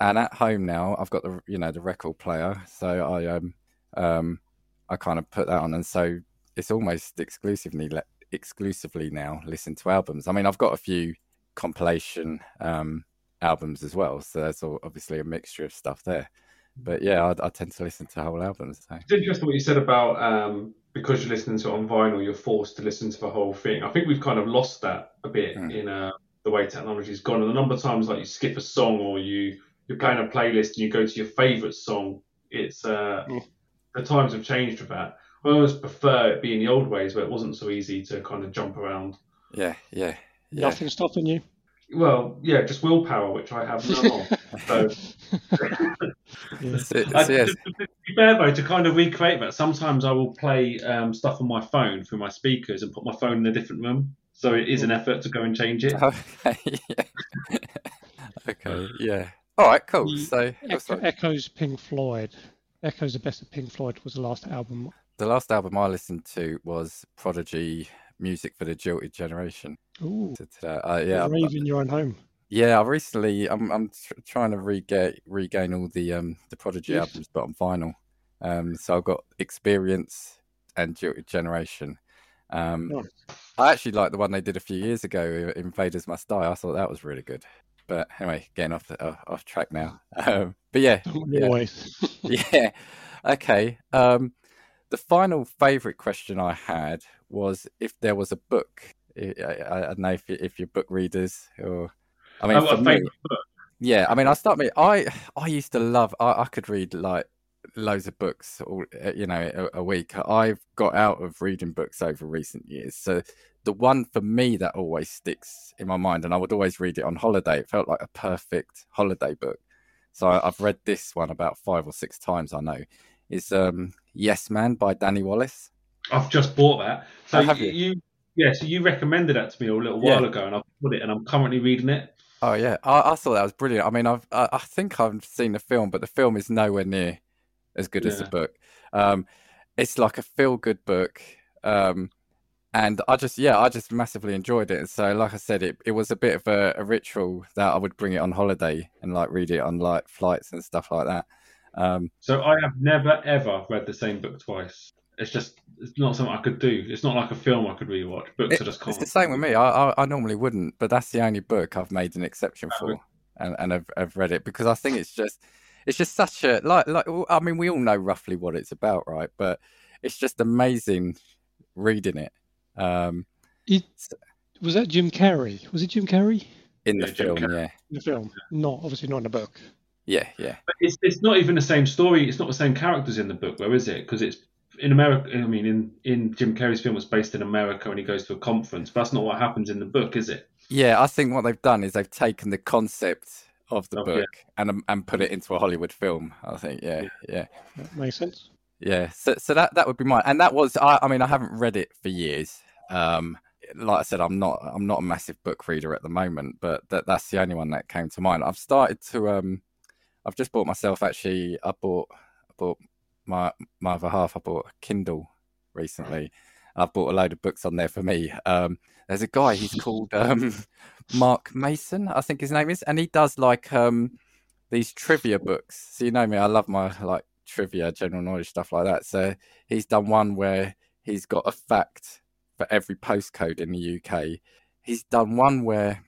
and at home now, I've got the you know the record player, so I um um I kind of put that on, and so it's almost exclusively le- exclusively now listen to albums. I mean, I've got a few compilation um albums as well, so there's obviously a mixture of stuff there. But yeah, I, I tend to listen to whole albums. So. It's interesting what you said about um, because you're listening to it on vinyl, you're forced to listen to the whole thing. I think we've kind of lost that a bit Mm. in uh, the way technology's gone. And the number of times like you skip a song or you you're playing a playlist and you go to your favourite song, it's uh, Mm. the times have changed with that. I always prefer it being the old ways where it wasn't so easy to kind of jump around. Yeah, yeah, yeah. Nothing stopping you. Well, yeah, just willpower, which I have none of. So, Yeah. So- I, yes. to, to be fair though, to kind of recreate that, sometimes I will play um, stuff on my phone through my speakers and put my phone in a different room. So it is an effort to go and change it. Okay. Yeah. okay. Yeah. All right. Cool. So that's Echo. Echoes Pink Floyd. Echoes the best of Pink Floyd was the last album. The last album I listened to was Prodigy "Music for the Jilted Generation." Ooh, To- to that. Uh, yeah. rave in your own home. Yeah, I recently I'm I'm tr- trying to regain regain all the um the Prodigy Yeah. albums, but on vinyl. Um, so I've got Experience and Jilted Generation. Um, Nice. I actually like the one they did a few years ago, Invaders Must Die. I thought that was really good. But anyway, getting off the, off, off track now. Um, but yeah, yeah. Yeah. Okay. Um, the final favourite question I had was if there was a book. I, I, I don't know if, you- if you're book readers or. I mean, for me, yeah. I mean, I start me. I I used to love. I, I could read like loads of books, all, uh, you know, a, a week. I've got out of reading books over recent years. So the one for me that always sticks in my mind, and I would always read it on holiday. It felt like a perfect holiday book. So I, I've read this one about five or six times. I know is um, Yes Man by Danny Wallace. I've just bought that. So Oh, have you, you? yeah, so you recommended that to me a little Yeah. while ago, and I've put it, and I'm currently reading it. Oh yeah, I, I thought that was brilliant. I mean, I've I, I think I've seen the film, but the film is nowhere near as good as the book. Um, it's like a feel good book, um, and I just yeah, I just massively enjoyed it. And so, like I said, it, it was a bit of a, a ritual that I would bring it on holiday and like read it on like flights and stuff like that. Um, So I have never ever read the same book twice. It's just it's not something I could do. It's not like a film I could rewatch. Books It- I just It's can't. the same with me. I, I I normally wouldn't, but that's the only book I've made an exception for, and and I've, I've read it because I think it's just it's just such a like like I mean we all know roughly what it's about, right? But it's just amazing reading it um, It, was that Jim Carrey? Was it Jim Carrey in the Yeah, film. Yeah, in the film? Not obviously not in the book. Yeah, yeah. But it's it's not even the same story. It's not the same characters in the book, though, is it? Because it's in America. I mean, in in Jim Carrey's film, it's based in America, and he goes to a conference. But that's not what happens in the book, is it? Yeah, I think what they've done is they've taken the concept of the Oh, yeah. book and um, and put it into a Hollywood film. I think, yeah, yeah. That makes sense. Yeah, so so that that would be mine, and that was I. I mean, I haven't read it for years. Um, like I said, I'm not I'm not a massive book reader at the moment, but that that's the only one that came to mind. I've started to um, I've just bought myself actually. I bought I bought my my other half. I bought a Kindle recently. I've bought a load of books on there for me. Um, there's a guy. He's called um, Mark Mason, I think his name is, and he does like um, these trivia books. So you know me, I love my like trivia, general knowledge stuff like that. So he's done one where he's got a fact for every postcode in the UK. He's done one where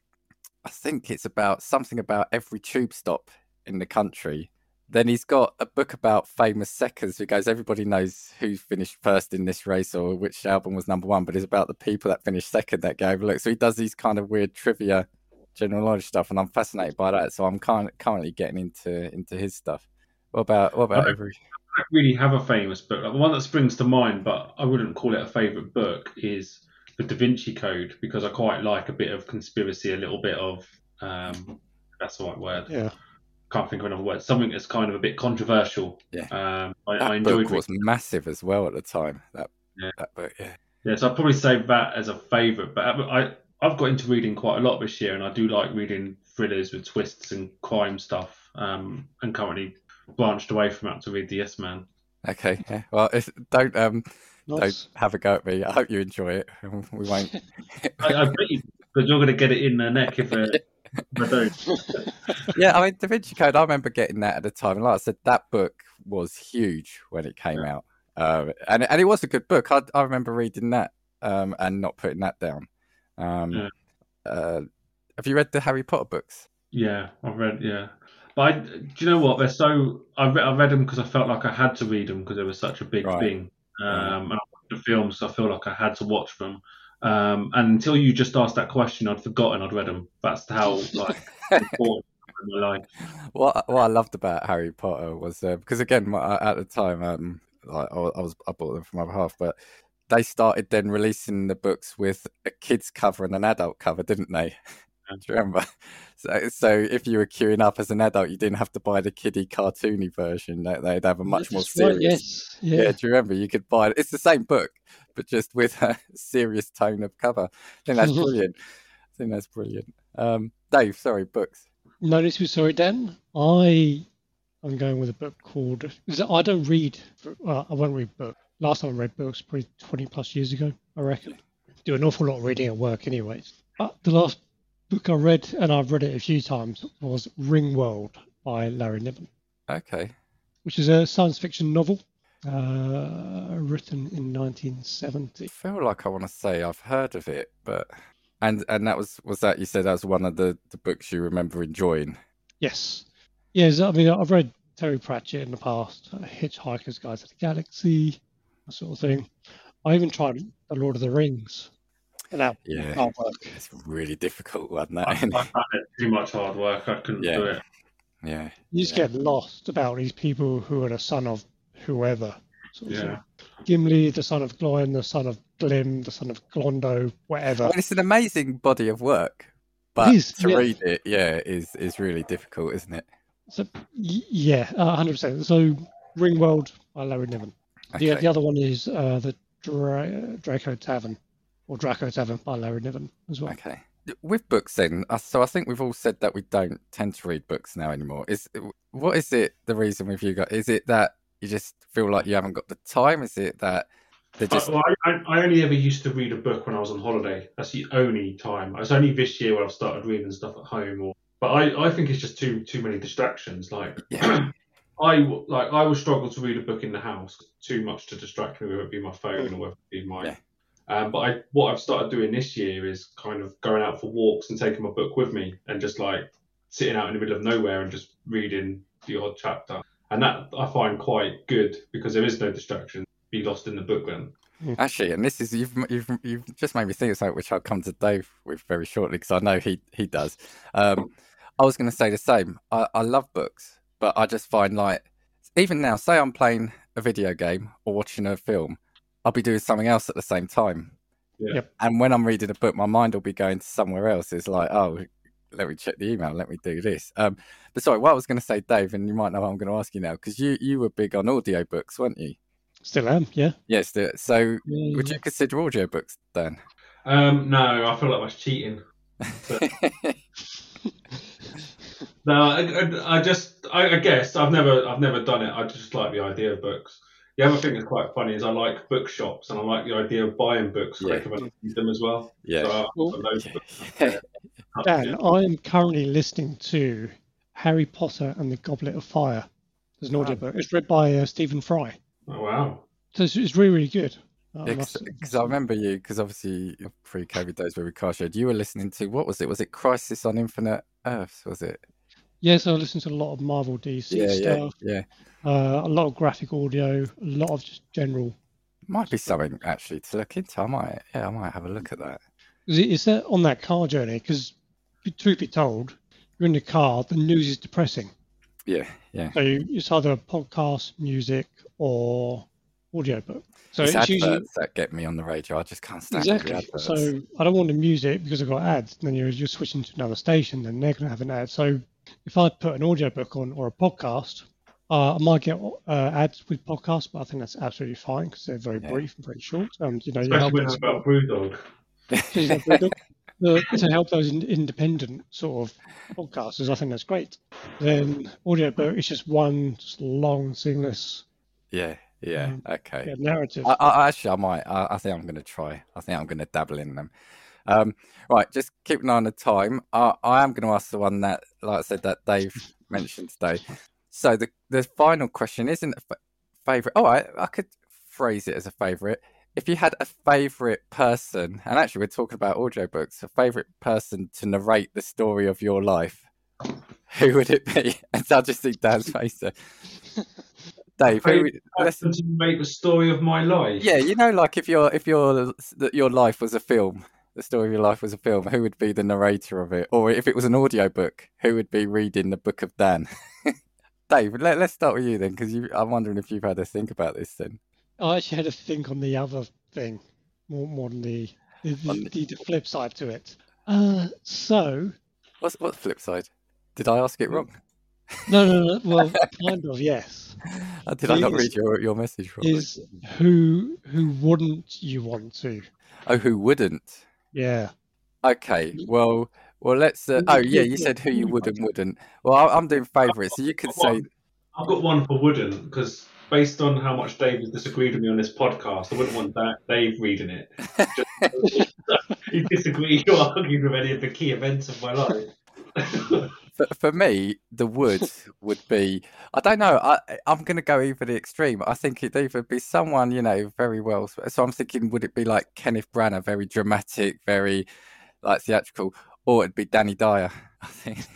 I think it's about something about every tube stop in the country. Then he's got a book about famous seconds who goes, everybody knows who finished first in this race or which album was number one, but it's about the people that finished second that get overlooked. So he does these kind of weird trivia, general knowledge stuff, and I'm fascinated by that. So I'm kind currently getting into into his stuff. What about what about Okay. every? I don't really have a famous book. Like, the one that springs to mind, but I wouldn't call it a favourite book, is The Da Vinci Code because I quite like a bit of conspiracy, a little bit of um, that's the right word. Yeah. Can't think of another word. Something that's kind of a bit controversial. Yeah. Um, I, That I enjoyed book was massive as well at the time. That Yeah. that book, yeah. Yeah, so I'd probably say that as a favourite. But I, I've got into reading quite a lot this year, and I do like reading thrillers with twists and crime stuff. Um, and currently branched away from that to read The Yes Man. Okay, yeah. Well, if, don't um Nice. don't have a go at me. I hope you enjoy it. We won't. I, I bet you, but you're going to get it in the neck if, uh, if I don't. yeah, I mean, Da Vinci Code. I remember getting that at the time. And like I said, that book was huge when it came out, um, and and it was a good book. I I remember reading that um, and not putting that down. Um, Yeah. uh, have you read the Harry Potter books? Yeah, I've read. Yeah, but I, do you know what? They're so. I read, I read them because I felt like I had to read them because they were such a big Right. thing. Um, and I watched the films, so I feel like I had to watch them. Um, and until you just asked that question, I'd forgotten I'd read them. That's how like important in my life. what what I loved about Harry Potter was uh, because again my, at the time um, like I I was I bought them for my half, but they started then releasing the books with a kids cover and an adult cover, didn't they? Do you remember? So, so if you were queuing up as an adult, you didn't have to buy the kiddie cartoony version. They- They'd have a much more That's right, serious. yes. Yeah. Yeah. do you remember? You could buy it. It's the same book, but just with a serious tone of cover. I think that's brilliant. I think that's brilliant. Um, Dave, sorry, books. No, this was sorry, Dan. I I'm going with a book called. I don't read. Well, I won't read books. Last time I read books probably 20 plus years ago, I reckon. Do an awful lot of reading at work, anyways. But the last book I read, and I've read it a few times, was Ringworld by Larry Niven, Okay. which is a science fiction novel uh, written in 1970. I 1970. feel like I want to say I've heard of it, but and and that was was that you said that was one of the the books you remember enjoying. Yes. Yes, I mean, I've read Terry Pratchett in the past, uh, Hitchhiker's Guide to the Galaxy, that sort of thing. I even tried The Lord of the Rings. And that Yeah. hard work. It's really difficult one I, I that. found it too much hard work. I couldn't Yeah. do it. yeah. You just Yeah. get lost about these people who are the son of whoever. Sort of Yeah. thing. Gimli, the son of Gloin, the son of Glim, the son of Glondo, whatever. Well, it's an amazing body of work, but is, to yeah. read it, yeah, is is really difficult, isn't it? So, y- yeah, uh, 100%. So, Ringworld by Larry Niven. The, Okay. the other one is uh, the Dra- Draco Tavern, or Draco Tavern by Larry Niven as well. Okay. With books, then, uh, so I think we've all said that we don't tend to read books now anymore. Is what is it? The reason with you guys is it that you just feel like you haven't got the time? Is it that they're I, just well, I, I only ever used to read a book when I was on holiday. That's the only time. It's only this year where I've started reading stuff at home. Or, but I, I think it's just too too many distractions. Like Yeah. I like I would struggle to read a book in the house. Too much to distract me, whether it be my phone or whether it be my. Yeah. Um, but I, what I've started doing this year is kind of going out for walks and taking my book with me and just like sitting out in the middle of nowhere and just reading the odd chapter. And that I find quite good because there is no distraction. Be lost in the book then. Actually, and this is you've you've you've just made me think of something which I'll come to Dave with very shortly because I know he he does. Um, I was going to say the same. I, I love books, but I just find like even now, say I'm playing a video game or watching a film, I'll be doing something else at the same time. Yeah. Yep. And when I'm reading a book, my mind will be going to somewhere else. It's like, oh, let me check the email. Let me do this. Um, but sorry, what I was going to say, Dave, and you might know what I'm going to ask you now because you you were big on audiobooks, weren't you? Still am, yeah. Yes. the- So Yeah, would you consider audiobooks then? Um, no, I feel like that's cheating. No, I, I, I just, I, I guess I've never, I've never done it. I just like the idea of books. The other thing that's quite funny is I like bookshops and I like the idea of buying books Yeah. quicker than I read them as well. yeah. So I've Well, got loads of Yeah. books. Dan, I am currently listening to Harry Potter and the Goblet of Fire. There's an Wow. audiobook. It's read by uh, Stephen Fry. Oh, wow. So it's, it's really, really good. I must- Because I remember you, because obviously pre-COVID days where we car shared, you were listening to what was it? Was it Crisis on Infinite Earths? Was it? Yeah, so I listen to a lot of Marvel DC Yeah, yeah, stuff, yeah. uh, a lot of graphic audio, a lot of just general. Might be something actually to look into. I might, yeah, I might have a look at that. Is it- is that on that car journey? Because truth be told, you're in the car, the news is depressing. Yeah, yeah. So you- it's either a podcast, music, or audiobook. So it's it's, usually that get me on the radio. I just can't stand the exactly. adverts. So I don't want the music because I've got ads. Then you're you're switching to another station, then they're going to have an ad. So if I put an audiobook on or a podcast, uh, I might get uh, ads with podcasts, but I think that's absolutely fine because they're very Yeah. brief and very short. And you know, you're Especially helping when it's about Brewdog. So you know, the- to help those in, independent sort of podcasters, I think that's great. Then audiobook is just one just long, seamless yeah, yeah. Um, Okay. yeah, narrative. I, I actually, I might. I, I think I'm going to try. I think I'm going to dabble in them. Um, right, just keep an eye on the time. I, I am going to ask the one that, like I said, that Dave mentioned today. So the the final question isn't a favorite. Oh, I, I could phrase it as a favorite. If you had a favorite person, and actually we're talking about audiobooks, a favorite person to narrate the story of your life, who would it be? And I'll just see Dan's face there. Dave, who, would- let's, to make the story of my life. yeah, you know, like if your if your that your life was a film, the story of your life was a film, who would be the narrator of it? Or if it was an audiobook, who would be reading the book of Dan? Dave, let, us start with you then, because I'm wondering if you've had to think about this then. I actually had to think on the other thing more, more than the the, the, the, the flip side to it. Uh, so. What's what's flip side? Did I ask it wrong? No, no, no. Well, kind of, yes. Uh, did I not read your, your message wrong? Is who who wouldn't you want to? Oh, who wouldn't? Yeah. Okay. Well, well, let's. Uh, oh, yeah. You said who you would and wouldn't. Well, I'm doing favourites, so you could say. I've got one for wouldn't because based on how much Dave has disagreed with me on this podcast, I wouldn't want that Dave reading it. he disagreed or argued with any of the key events of my life. for, for me, the would would be I don't know. I I'm going to go either the extreme. I think it'd either be someone you know very well. So I'm thinking, would it be like Kenneth Branagh, very dramatic, very like theatrical, or it'd be Danny Dyer? I think.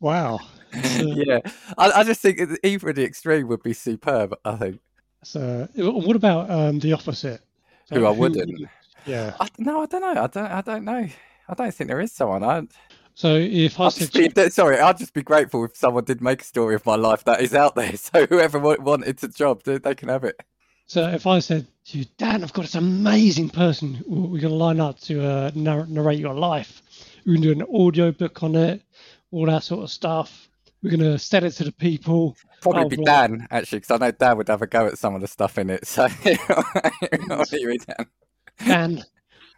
Wow. yeah, I, I just think either the extreme would be superb. I think. So, what about um, the opposite? So who I wouldn't. Who, yeah. I, no, I don't know. I don't. I don't know. I don't think there is someone. I. So if I said, be, sorry, I'd just be grateful if someone did make a story of my life that is out there. So whoever wanted a job, they can have it. So if I said to you, Dan, I've got this amazing person we're going to line up to uh, narrate your life. We're going to do an audio book on it, all that sort of stuff. We're going to send it to the people. Probably oh, be Dan, actually, because I know Dan would have a go at some of the stuff in it. So, Dan. Dan,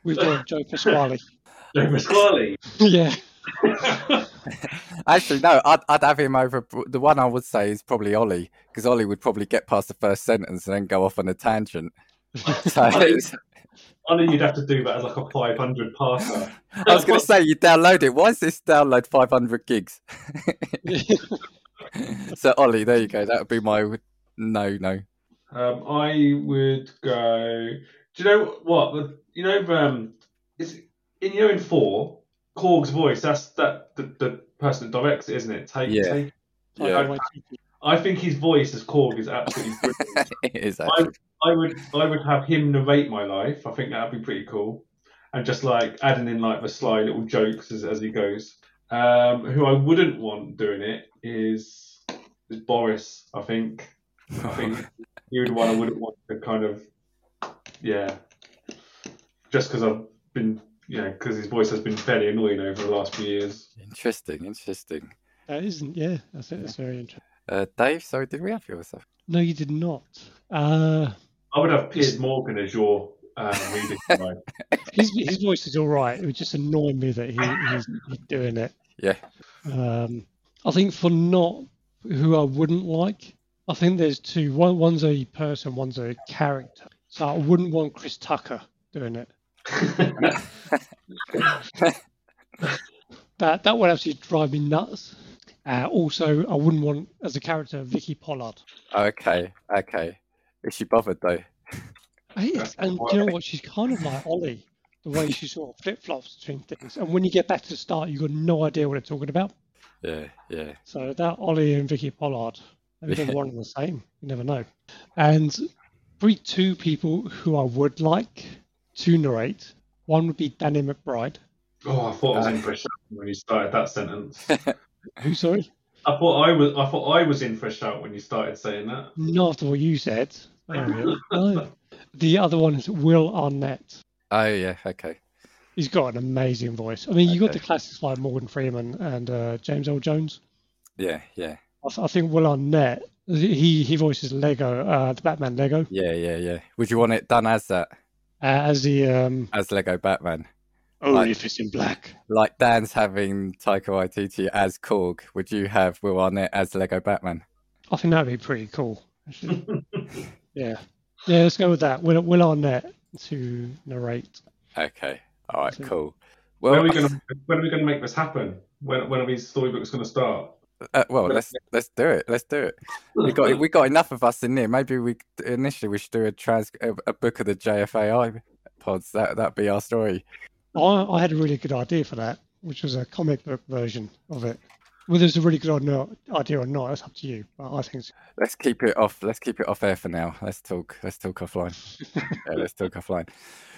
we've got Joe Pasquale. Joe Pasquale? yeah. Actually, no, I'd, I'd have him over. The one I would say is probably Ollie, because Ollie would probably get past the first sentence and then go off on a tangent. So, I knew you'd have to do that as like a 500 passer. I was going to say, you download it. Why is this download 500 gigs? so, Ollie, there you go. That would be my no, no. Um, I would go. Do you know what? You know, um, is in you know in Thor, Korg's voice. That's that the, the person that directs it, isn't it? Take, yeah. Take, yeah. I, I, think his voice as Korg is absolutely brilliant. it is actually. I, I would I would have him narrate my life. I think that'd be pretty cool, and just like adding in like the sly little jokes as, as he goes. Um, who I wouldn't want doing it is is Boris. I think. I think he would one I wouldn't want to kind of yeah. Just because I've been you know because his voice has been fairly annoying over the last few years. Interesting, interesting. That isn't yeah. That's That's very interesting. Uh, Dave, sorry, did we have your stuff? No, you did not. Uh, I would have Piers Morgan as your uh, reading his, his voice is all right. It would just annoy me that he, he's, he's doing it. Yeah. Um, I think for not who I wouldn't like, I think there's two. One, one's a person, one's a character. So I wouldn't want Chris Tucker doing it. that that would actually drive me nuts. Uh, also, I wouldn't want as a character Vicky Pollard. Okay, okay. Is she bothered though? Yes, and you know what? She's kind of like Ollie, the way she sort of flip flops between things. And when you get back to the start, you've got no idea what they're talking about. Yeah, yeah. So that Ollie and Vicky Pollard, maybe they're one and the same. You never know. And three two people who I would like to narrate. One would be Danny McBride. Oh, I thought I was in for a shout when you started that sentence. Who, sorry? I thought I was. I thought I was in for a shout when you started saying that. Not after what you said. Oh, the other one is Will Arnett. Oh yeah, okay. He's got an amazing voice. I mean, you got the classics like Morgan Freeman and uh, James Earl Jones. Yeah, yeah. I, I, think Will Arnett. He he voices Lego, uh, the Batman Lego. Yeah, yeah, yeah. Would you want it done as that? Uh, as the um, as Lego Batman. Oh, like, if it's in black. Like Dan's having Taika Waititi as Korg, would you have Will Arnett as Lego Batman? I think that'd be pretty cool. yeah, yeah. Let's go with that. Will Will Arnett to narrate. Okay. All right. So, cool. Well, when are we going to when are we going to make this happen? When when are these storybooks going to start? Uh, well, let's let's do it. Let's do it. We got we got enough of us in there. Maybe we initially we should do a trans a, a book of the JFAI pods. That that'd be our story. I, I had a really good idea for that, which was a comic book version of it. Whether it's a really good idea or not, that's up to you. But I think let's keep it off. Let's keep it off air for now. Let's talk. Let's talk offline. yeah, let's talk offline.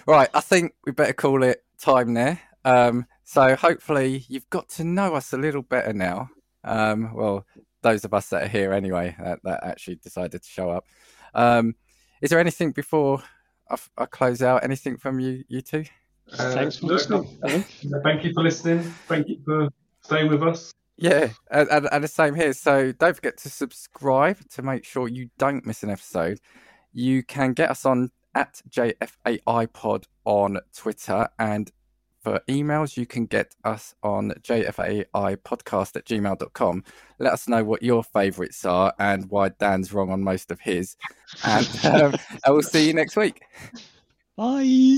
Right, I think we better call it time there. Um, so hopefully you've got to know us a little better now. Um, well, those of us that are here anyway that, that actually decided to show up. Um, is there anything before I, I close out? Anything from you, you two? Uh, Thanks for look, listening. Thank you for listening. Thank you for staying with us. Yeah, and, and, and the same here. So don't forget to subscribe to make sure you don't miss an episode. You can get us on at JFAI Pod on Twitter, and for emails, you can get us on JFAI podcast at gmail.com. Let us know what your favourites are and why Dan's wrong on most of his. And um, I will see you next week. Bye.